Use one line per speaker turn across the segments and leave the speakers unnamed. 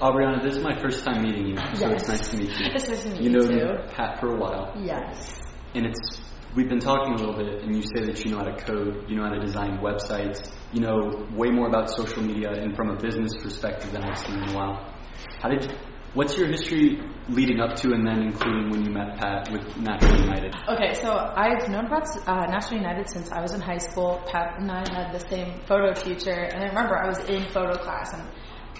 Aubriana, this is my first time meeting you, so
Yes.
it's nice to meet you.
It's nice to meet
you
you
know
too.
Pat for a while,
Yes.
and it's we've been talking a little bit, and you say that you know how to code, you know how to design websites, you know way more about social media and from a business perspective than I've seen in a while. How did you, what's your history leading up to and then including when you met Pat with Natural United?
Okay, so I've known about uh, Natural United since I was in high school. Pat and I had the same photo teacher, and I remember I was in photo class, and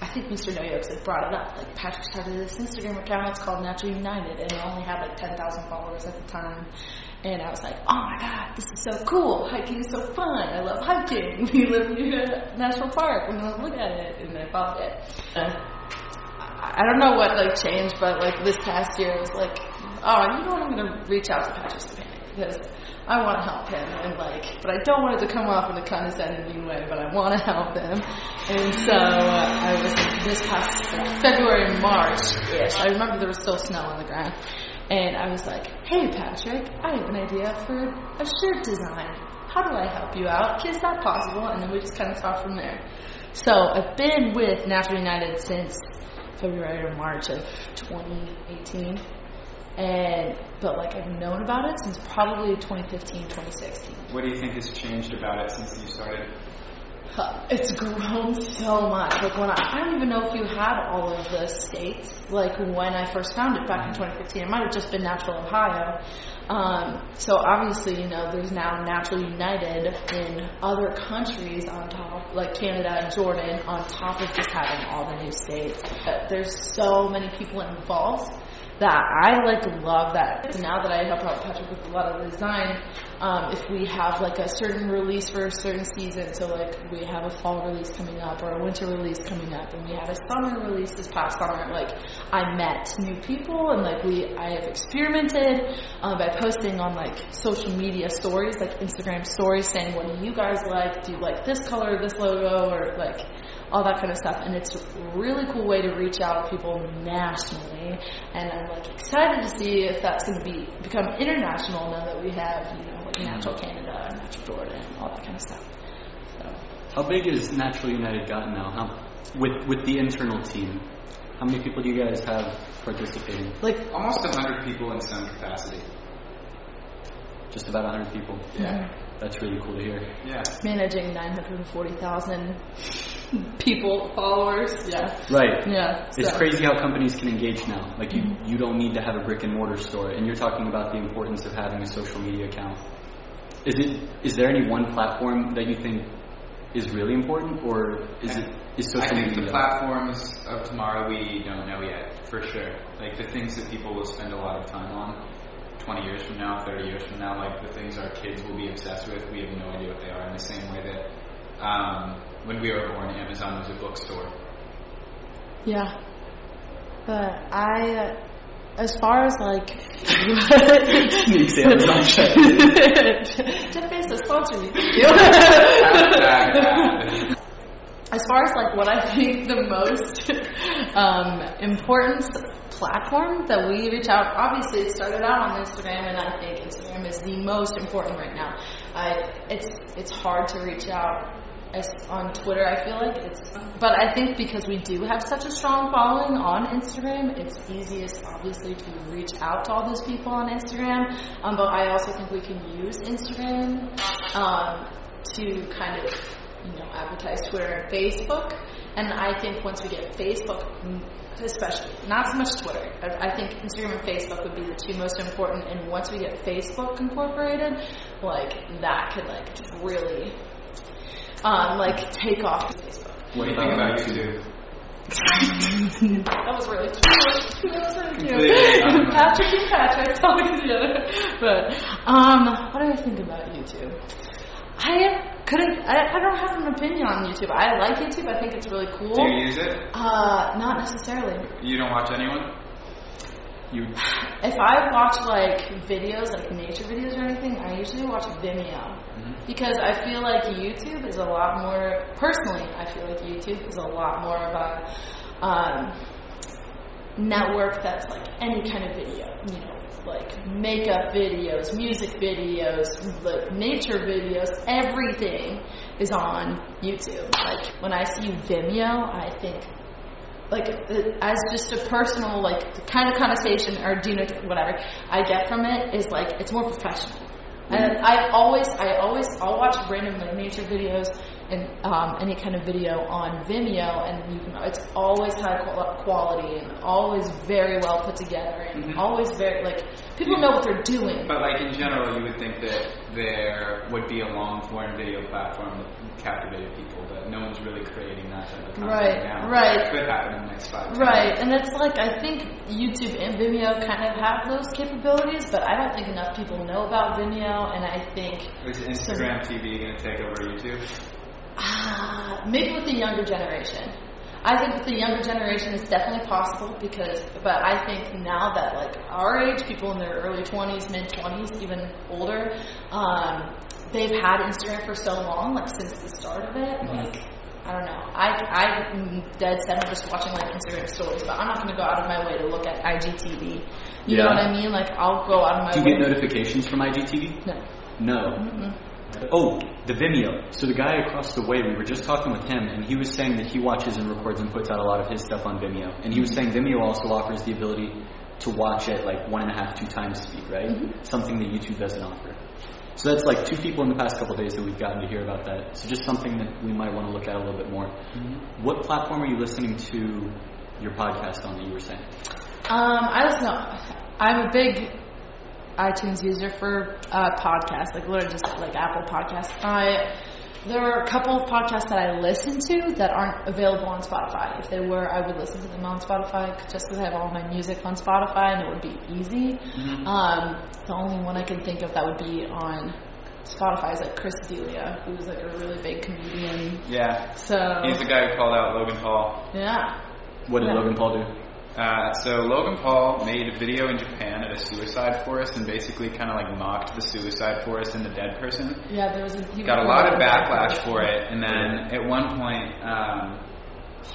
I think Mr. Noyokes had brought it up. Like Patrick started this Instagram account. It's called Natural United, and it only had like ten thousand followers at the time. And I was like, oh my god, this is so cool. Hiking is so fun. I love hiking. We live near a national park. I'm gonna look at it, and I followed it. And I don't know what like changed, but like this past year, I was like, oh, you know what? I'm gonna reach out to Patrick Stepanek because I want to help him, and like, but I don't want it to come off in a condescending way, but I want to help him. And so uh, I was this past February, March. I remember there was still snow on the ground, and I was like, hey Patrick, I have an idea for a shirt design. How do I help you out? Is that possible? And then we just kind of talked from there. So I've been with Natural United since February or March of 2018. And but like I've known about it since probably 2015, 2016.
What do you think has changed about it since you started?
Huh, It's grown so much. Like when I, I don't even know if you had all of the states. Like when I first found it back in 2015, it might have just been Natural Ohio. Um, so obviously, you know, there's now Natural United in other countries on top, like Canada and Jordan, on top of just having all the new states. But there's so many people involved that I like love that. Now that I help out Patrick with a lot of the design, um, if we have like a certain release for a certain season, so like we have a fall release coming up or a winter release coming up, and we had a summer release this past summer, like I met new people and like we I have experimented um, by posting on like social media stories, like Instagram stories, saying what do you guys like? Do you like this color, this logo, or like all that kind of stuff. And it's a really cool way to reach out to people nationally. And I'm like excited to see if that's going to be become international now that we have you know like Natural Canada, and Natural Jordan, and all that kind of stuff. So
How big is Natural United gotten now? How, with with the internal team, how many people do you guys have participating?
like
Almost 100 people in some capacity.
Just about 100 people.
Yeah.
That's really cool to hear.
Yeah.
managing 940,000 people followers. Yeah.
Right.
Yeah.
It's
so-
crazy how companies can engage now. Like you, you don't need to have a brick and mortar store, and you're talking about the importance of having a social media account. Is it? Is there any one platform that you think is really important, or is it? Is
I
social
think
media?
the platforms of tomorrow we don't know yet, for sure. Like the things that people will spend a lot of time on 20 years from now, 30 years from now, like the things our kids will be obsessed with, we have no idea what they are. In the same way that um, when we were born, Amazon was a bookstore.
Yeah. But I, uh, as far as like.
Sneaks Amazon check.
Jeff Bezos sponsor me. As far as like what I think the most um, important platform that we reach out, obviously it started out on Instagram, and I think Instagram is the most important right now. I it's it's hard to reach out as on Twitter. I feel like it's, but I think because we do have such a strong following on Instagram, it's easiest obviously to reach out to all those people on Instagram. Um, but I also think we can use Instagram um, to kind of you know, advertise Twitter and Facebook. And I think once we get Facebook, especially, not so much Twitter, I think Instagram and Facebook would be the two most important. And once we get Facebook incorporated, like, that could, like, just really, um, like, take off Facebook.
What do you think about YouTube?
That was really cute. That was really
Completely
cute.
unrelated.
Patrick and Patrick talking together. But um, what do I think about YouTube? I couldn't. I, I don't have an opinion on YouTube. I like YouTube. I think it's really cool.
Do you use it?
Uh, not necessarily.
You don't watch anyone?
You,
If I watch like videos, like nature videos or anything, I usually watch Vimeo because I feel like YouTube is a lot more. Personally, I feel like YouTube is a lot more of a um, network that's like any kind of video. You know, like makeup videos, music videos, like nature videos. Everything is on YouTube. Like when I see Vimeo, I think like as just a personal like kind of connotation or do you know whatever I get from it is like it's more professional. And I always, I always, I'll watch random like nature videos and um, any kind of video on Vimeo, and you can, it's always high quality and always very well put together, and
Mhm.
always very like people know what they're doing.
But like in general, you would think that there would be a long form video platform that captivated people, but no one's really creating that type of content
Right,
now.
right.
It could happen in the next five.
Right,
years.
and it's like I think YouTube and Vimeo kind of have those capabilities, but I don't think enough people know about Vimeo, and I think
Is Instagram TV going to take over YouTube?
Ah, maybe with the younger generation. I think with the younger generation it's definitely possible because, but I think now that like our age, people in their early 20s, mid 20s, even older, um, they've had Instagram for so long, like since the start of it. Like, I don't know. I I'm dead set on just watching like Instagram stories, but I'm not going to go out of my way to look at IGTV. You know what I mean? Like I'll go out of my
Do you
way.
get notifications from IGTV?
No.
No.
Mm-mm.
Oh, the Vimeo. So the guy across the way, we were just talking with him, and he was saying that he watches and records and puts out a lot of his stuff on Vimeo. And he was saying Vimeo also offers the ability to watch at like one and a half, two times speed, right? Something that YouTube doesn't offer. So that's like two people in the past couple days that we've gotten to hear about that. So just something that we might want to look at a little bit more. What platform are you listening to your podcast on that you were saying?
Um, I listen. To, I'm a big iTunes user for uh, podcasts, like literally just like Apple Podcasts. I there are a couple of podcasts that I listen to that aren't available on Spotify. If they were, I would listen to them on Spotify just because I have all my music on Spotify and it would be easy. Um, the only one I can think of that would be on Spotify is like Chris D'Elia, who's like a really big comedian.
Yeah.
So
He's the guy who called out Logan Paul.
yeah,
What did
Yeah.
Logan Paul do?
Uh, so Logan Paul made a video in Japan at a suicide forest and basically kind of like mocked the suicide forest and the dead person.
yeah. There was a, he
got a lot of backlash for it, and then at one point, um,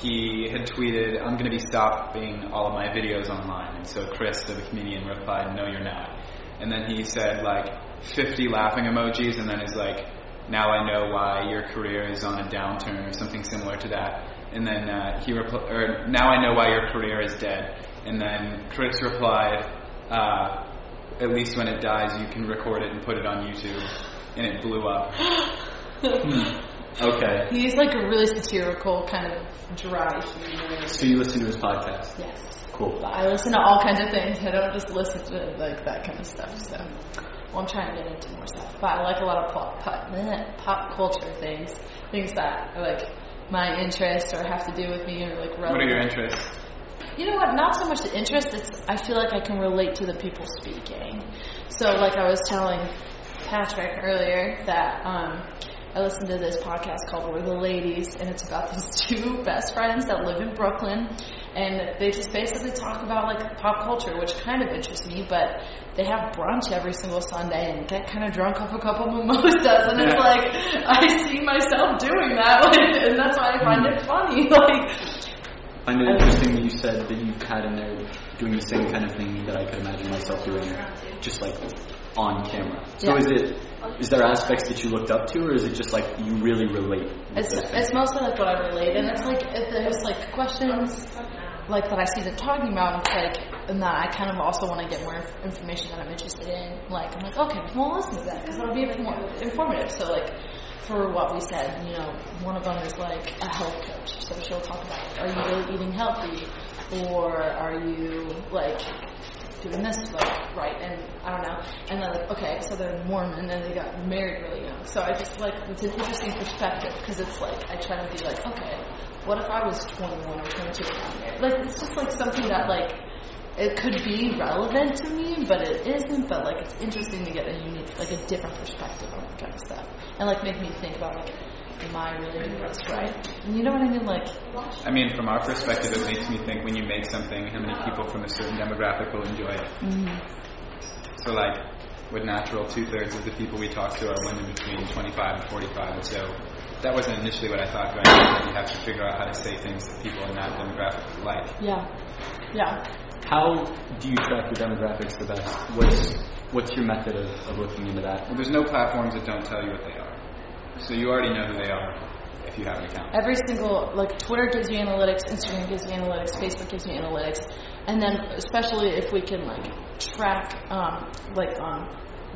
he had tweeted, "I'm going to be stopping all of my videos online." And so Chris, the comedian, replied, "No, you're not." And then he said like 50 laughing emojis, and then is like, "Now I know why your career is on a downturn," or something similar to that. And then uh, he replied, or now I know why your career is dead. And then Chris replied, uh, "At least when it dies, you can record it and put it on YouTube." And it blew up.
Okay.
He's like a really satirical kind of dry humor.
So you listen to his podcast?
Yes.
Cool.
But I listen to all kinds of things. I don't just listen to like that kind of stuff. So, well, I'm trying to get into more stuff. But I like a lot of pop, pop, pop culture things, things that are like my interests or have to do with me or like relevant.
What are your interests?
You know what? Not so much the interest. It's I feel like I can relate to the people speaking. So, like I was telling Patrick earlier that um, I listened to this podcast called "We're the Ladies," and it's about these two best friends that live in Brooklyn, and they just basically talk about like pop culture, which kind of interests me. But they have brunch every single Sunday and get kind of drunk off a couple mimosas, and it's like I see myself doing that, like, and that's why I find hmm. it funny. Like.
I it interesting that you said that you've had in there doing the same kind of thing that I could imagine myself doing, just like on camera. So
Yeah.
is it is there aspects that you looked up to, or is it just like you really relate?
It's, it's mostly like what I relate, and it's like if there's like questions like that I see them talking about. It's like and that I kind of also want to get more inf- information that I'm interested in. Like I'm like, okay, well, listen to that because it'll be more informative. So like for what we said, you know, one of them is like a health coach, so she'll talk about are you really eating healthy, or are you like doing this like right and I don't know and then like okay so they're Mormon and they got married really young so I just like it's an interesting perspective because it's like I try to be like okay what if I was 21 or 22 and got married like it's just like something that like it could be relevant to me but it isn't but like it's interesting to get a unique like a different perspective on that kind of stuff and like make me think about like am I really doing right and you know what I mean like
I mean, from our perspective, it makes me think when you make something, how many people from a certain demographic will enjoy it. Mm-hmm. So, like, with natural, two thirds of the people we talk to are women between 25 and 45. And so, that wasn't initially what I thought going in, you have to figure out how to say things that people in that demographic like.
yeah yeah
How do you track your demographics the best? What's what's your method of, of looking into that?
Well, there's no platforms that don't tell you what they are. So, you already know who they are. if you have an account.
Every single like Twitter gives you analytics, Instagram gives you analytics, Facebook gives you analytics, and then especially if we can like track um, like on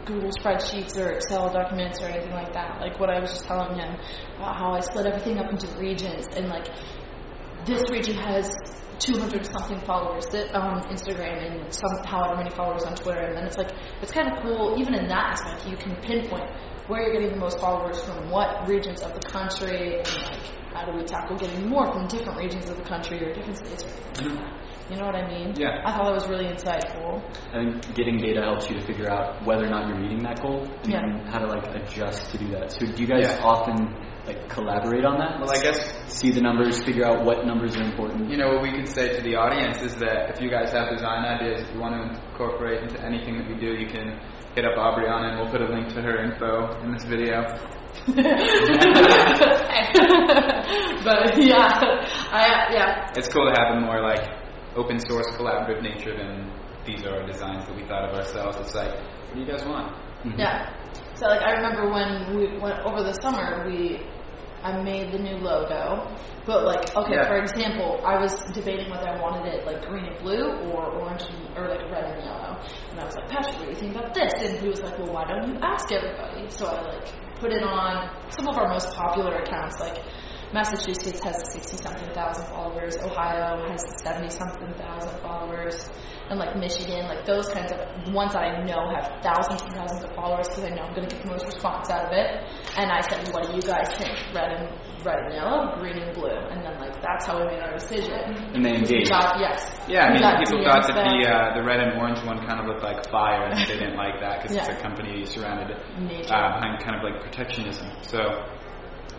Google spreadsheets or Excel documents or anything like that. Like what I was just telling him about how I split everything up into regions and like this region has 200 something followers on um, Instagram and some however many followers on Twitter, and then it's like it's kind of cool. Even in that aspect, you can pinpoint where you're getting the most followers from what regions of the country, and like how do we tackle getting more from different regions of the country or different states or anything like that. You know what I mean?
Yeah.
I thought that was really insightful.
I think getting data helps you to figure out whether or not you're meeting that goal and
Yeah.
how to like adjust to do that. So do you guys
Yeah.
often like collaborate on that?
Well, I guess
see the numbers, figure out what numbers are important.
you know what we can say to the audience is that if you guys have design ideas you want to incorporate into anything that we do, you can hit up Aubriana and we'll put a link to her info in this video.
but yeah, I yeah.
It's cool to have a more like open source collaborative nature than these are our designs that we thought of ourselves. It's like, what do you guys want?
Mhm.
Yeah. So like I remember when we went over the summer, we I made the new logo. But like okay,
Yeah.
for example, I was debating whether I wanted it like green and blue or orange and, or like red and yellow. And I was like, Patrick, what do you think about this? And he was like, Well, why don't you ask everybody? So I like put it on some of our most popular accounts, like Massachusetts has 60 something thousand followers, Ohio has 70 something thousand followers, and like Michigan, like those kinds of ones that I know have thousands and thousands of followers because I know I'm going to get the most response out of it. And I said, what do you guys think? Red and red and yellow, green and blue, and then like that's how we made our decision.
And they engage.
Got, yes.
Yeah, I mean, people thought that the uh, the red and orange one kind of looked like fire, and they didn't like that because it's a company surrounded uh, behind kind of like protectionism. So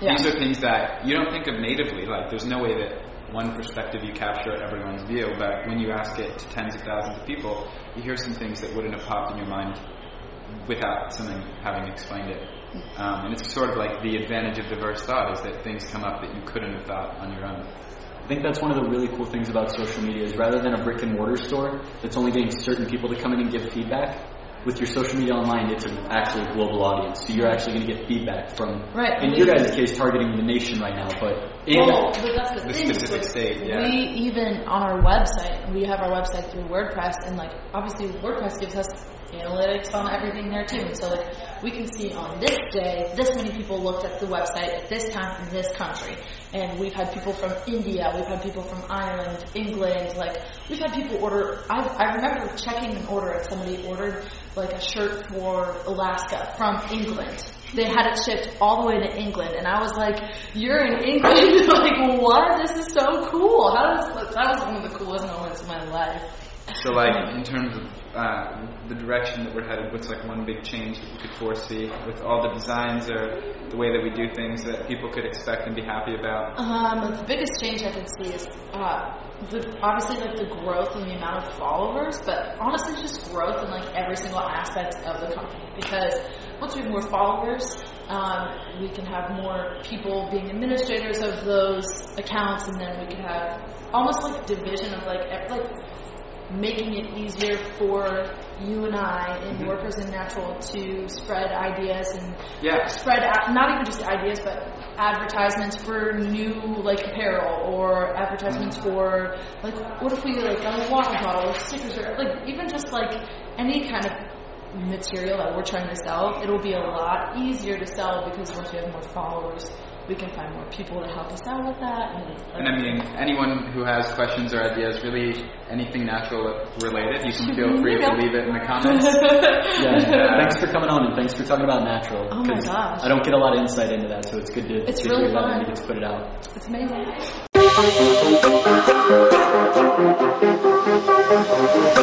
yeah.
these are things that you don't think of natively. Like, there's no way that one perspective you capture everyone's view, but when you ask it to tens of thousands of people, you hear some things that wouldn't have popped in your mind without someone having explained it. Um, and it's sort of like the advantage of diverse thought is that things come up that you couldn't have thought on your own.
I think that's one of the really cool things about social media is rather than a brick and mortar store that's only getting certain people to come in and give feedback, with your social media online, it's an actual global audience. So you're actually going to get feedback from,
Right.
in your guys' case, targeting the nation right now, but in
Well, but that's the,
The
thing.
specific state, yeah.
We even on our website, we have our website through WordPress, and like obviously WordPress gives us analytics on everything there too. So like we can see on this day, this many people looked at the website at this time in this country, and we've had people from India, we've had people from Ireland, England, like we've had people order. I I remember checking an order and somebody ordered like a shirt for Alaska from England. They had it shipped all the way to England, and I was like, "You're in England? like what? This is so cool! How does that was one of the coolest moments of my life."
So, like, in terms of uh, the direction that we're headed, what's like one big change that you could foresee with all the designs or the way that we do things that people could expect and be happy about?
Um, the biggest change I can see is uh, the, obviously like the growth and the amount of followers, but honestly just growth in like every single aspect of the company. Because once we have more followers, um, we can have more people being administrators of those accounts, and then we can have almost like division of like like making it easier for you and I and
Mhm.
workers in natural to spread ideas and
Yeah.
spread out, not even just ideas, but advertisements for new like apparel or advertisements for like what if we like a water bottle stickers or like even just like any kind of material that we're trying to sell, it'll be a lot easier to sell because once we have more followers, we can find more people to help us out with that. And,
and I mean, anyone who has questions or ideas, really anything natural related, you can feel free to leave it in the comments.
yeah, thanks for coming on and thanks for talking about natural.
Oh my gosh.
I don't get a lot of insight into that, so it's good to,
it's
to
really
hear
fun.
that and you get to put it out.
It's amazing.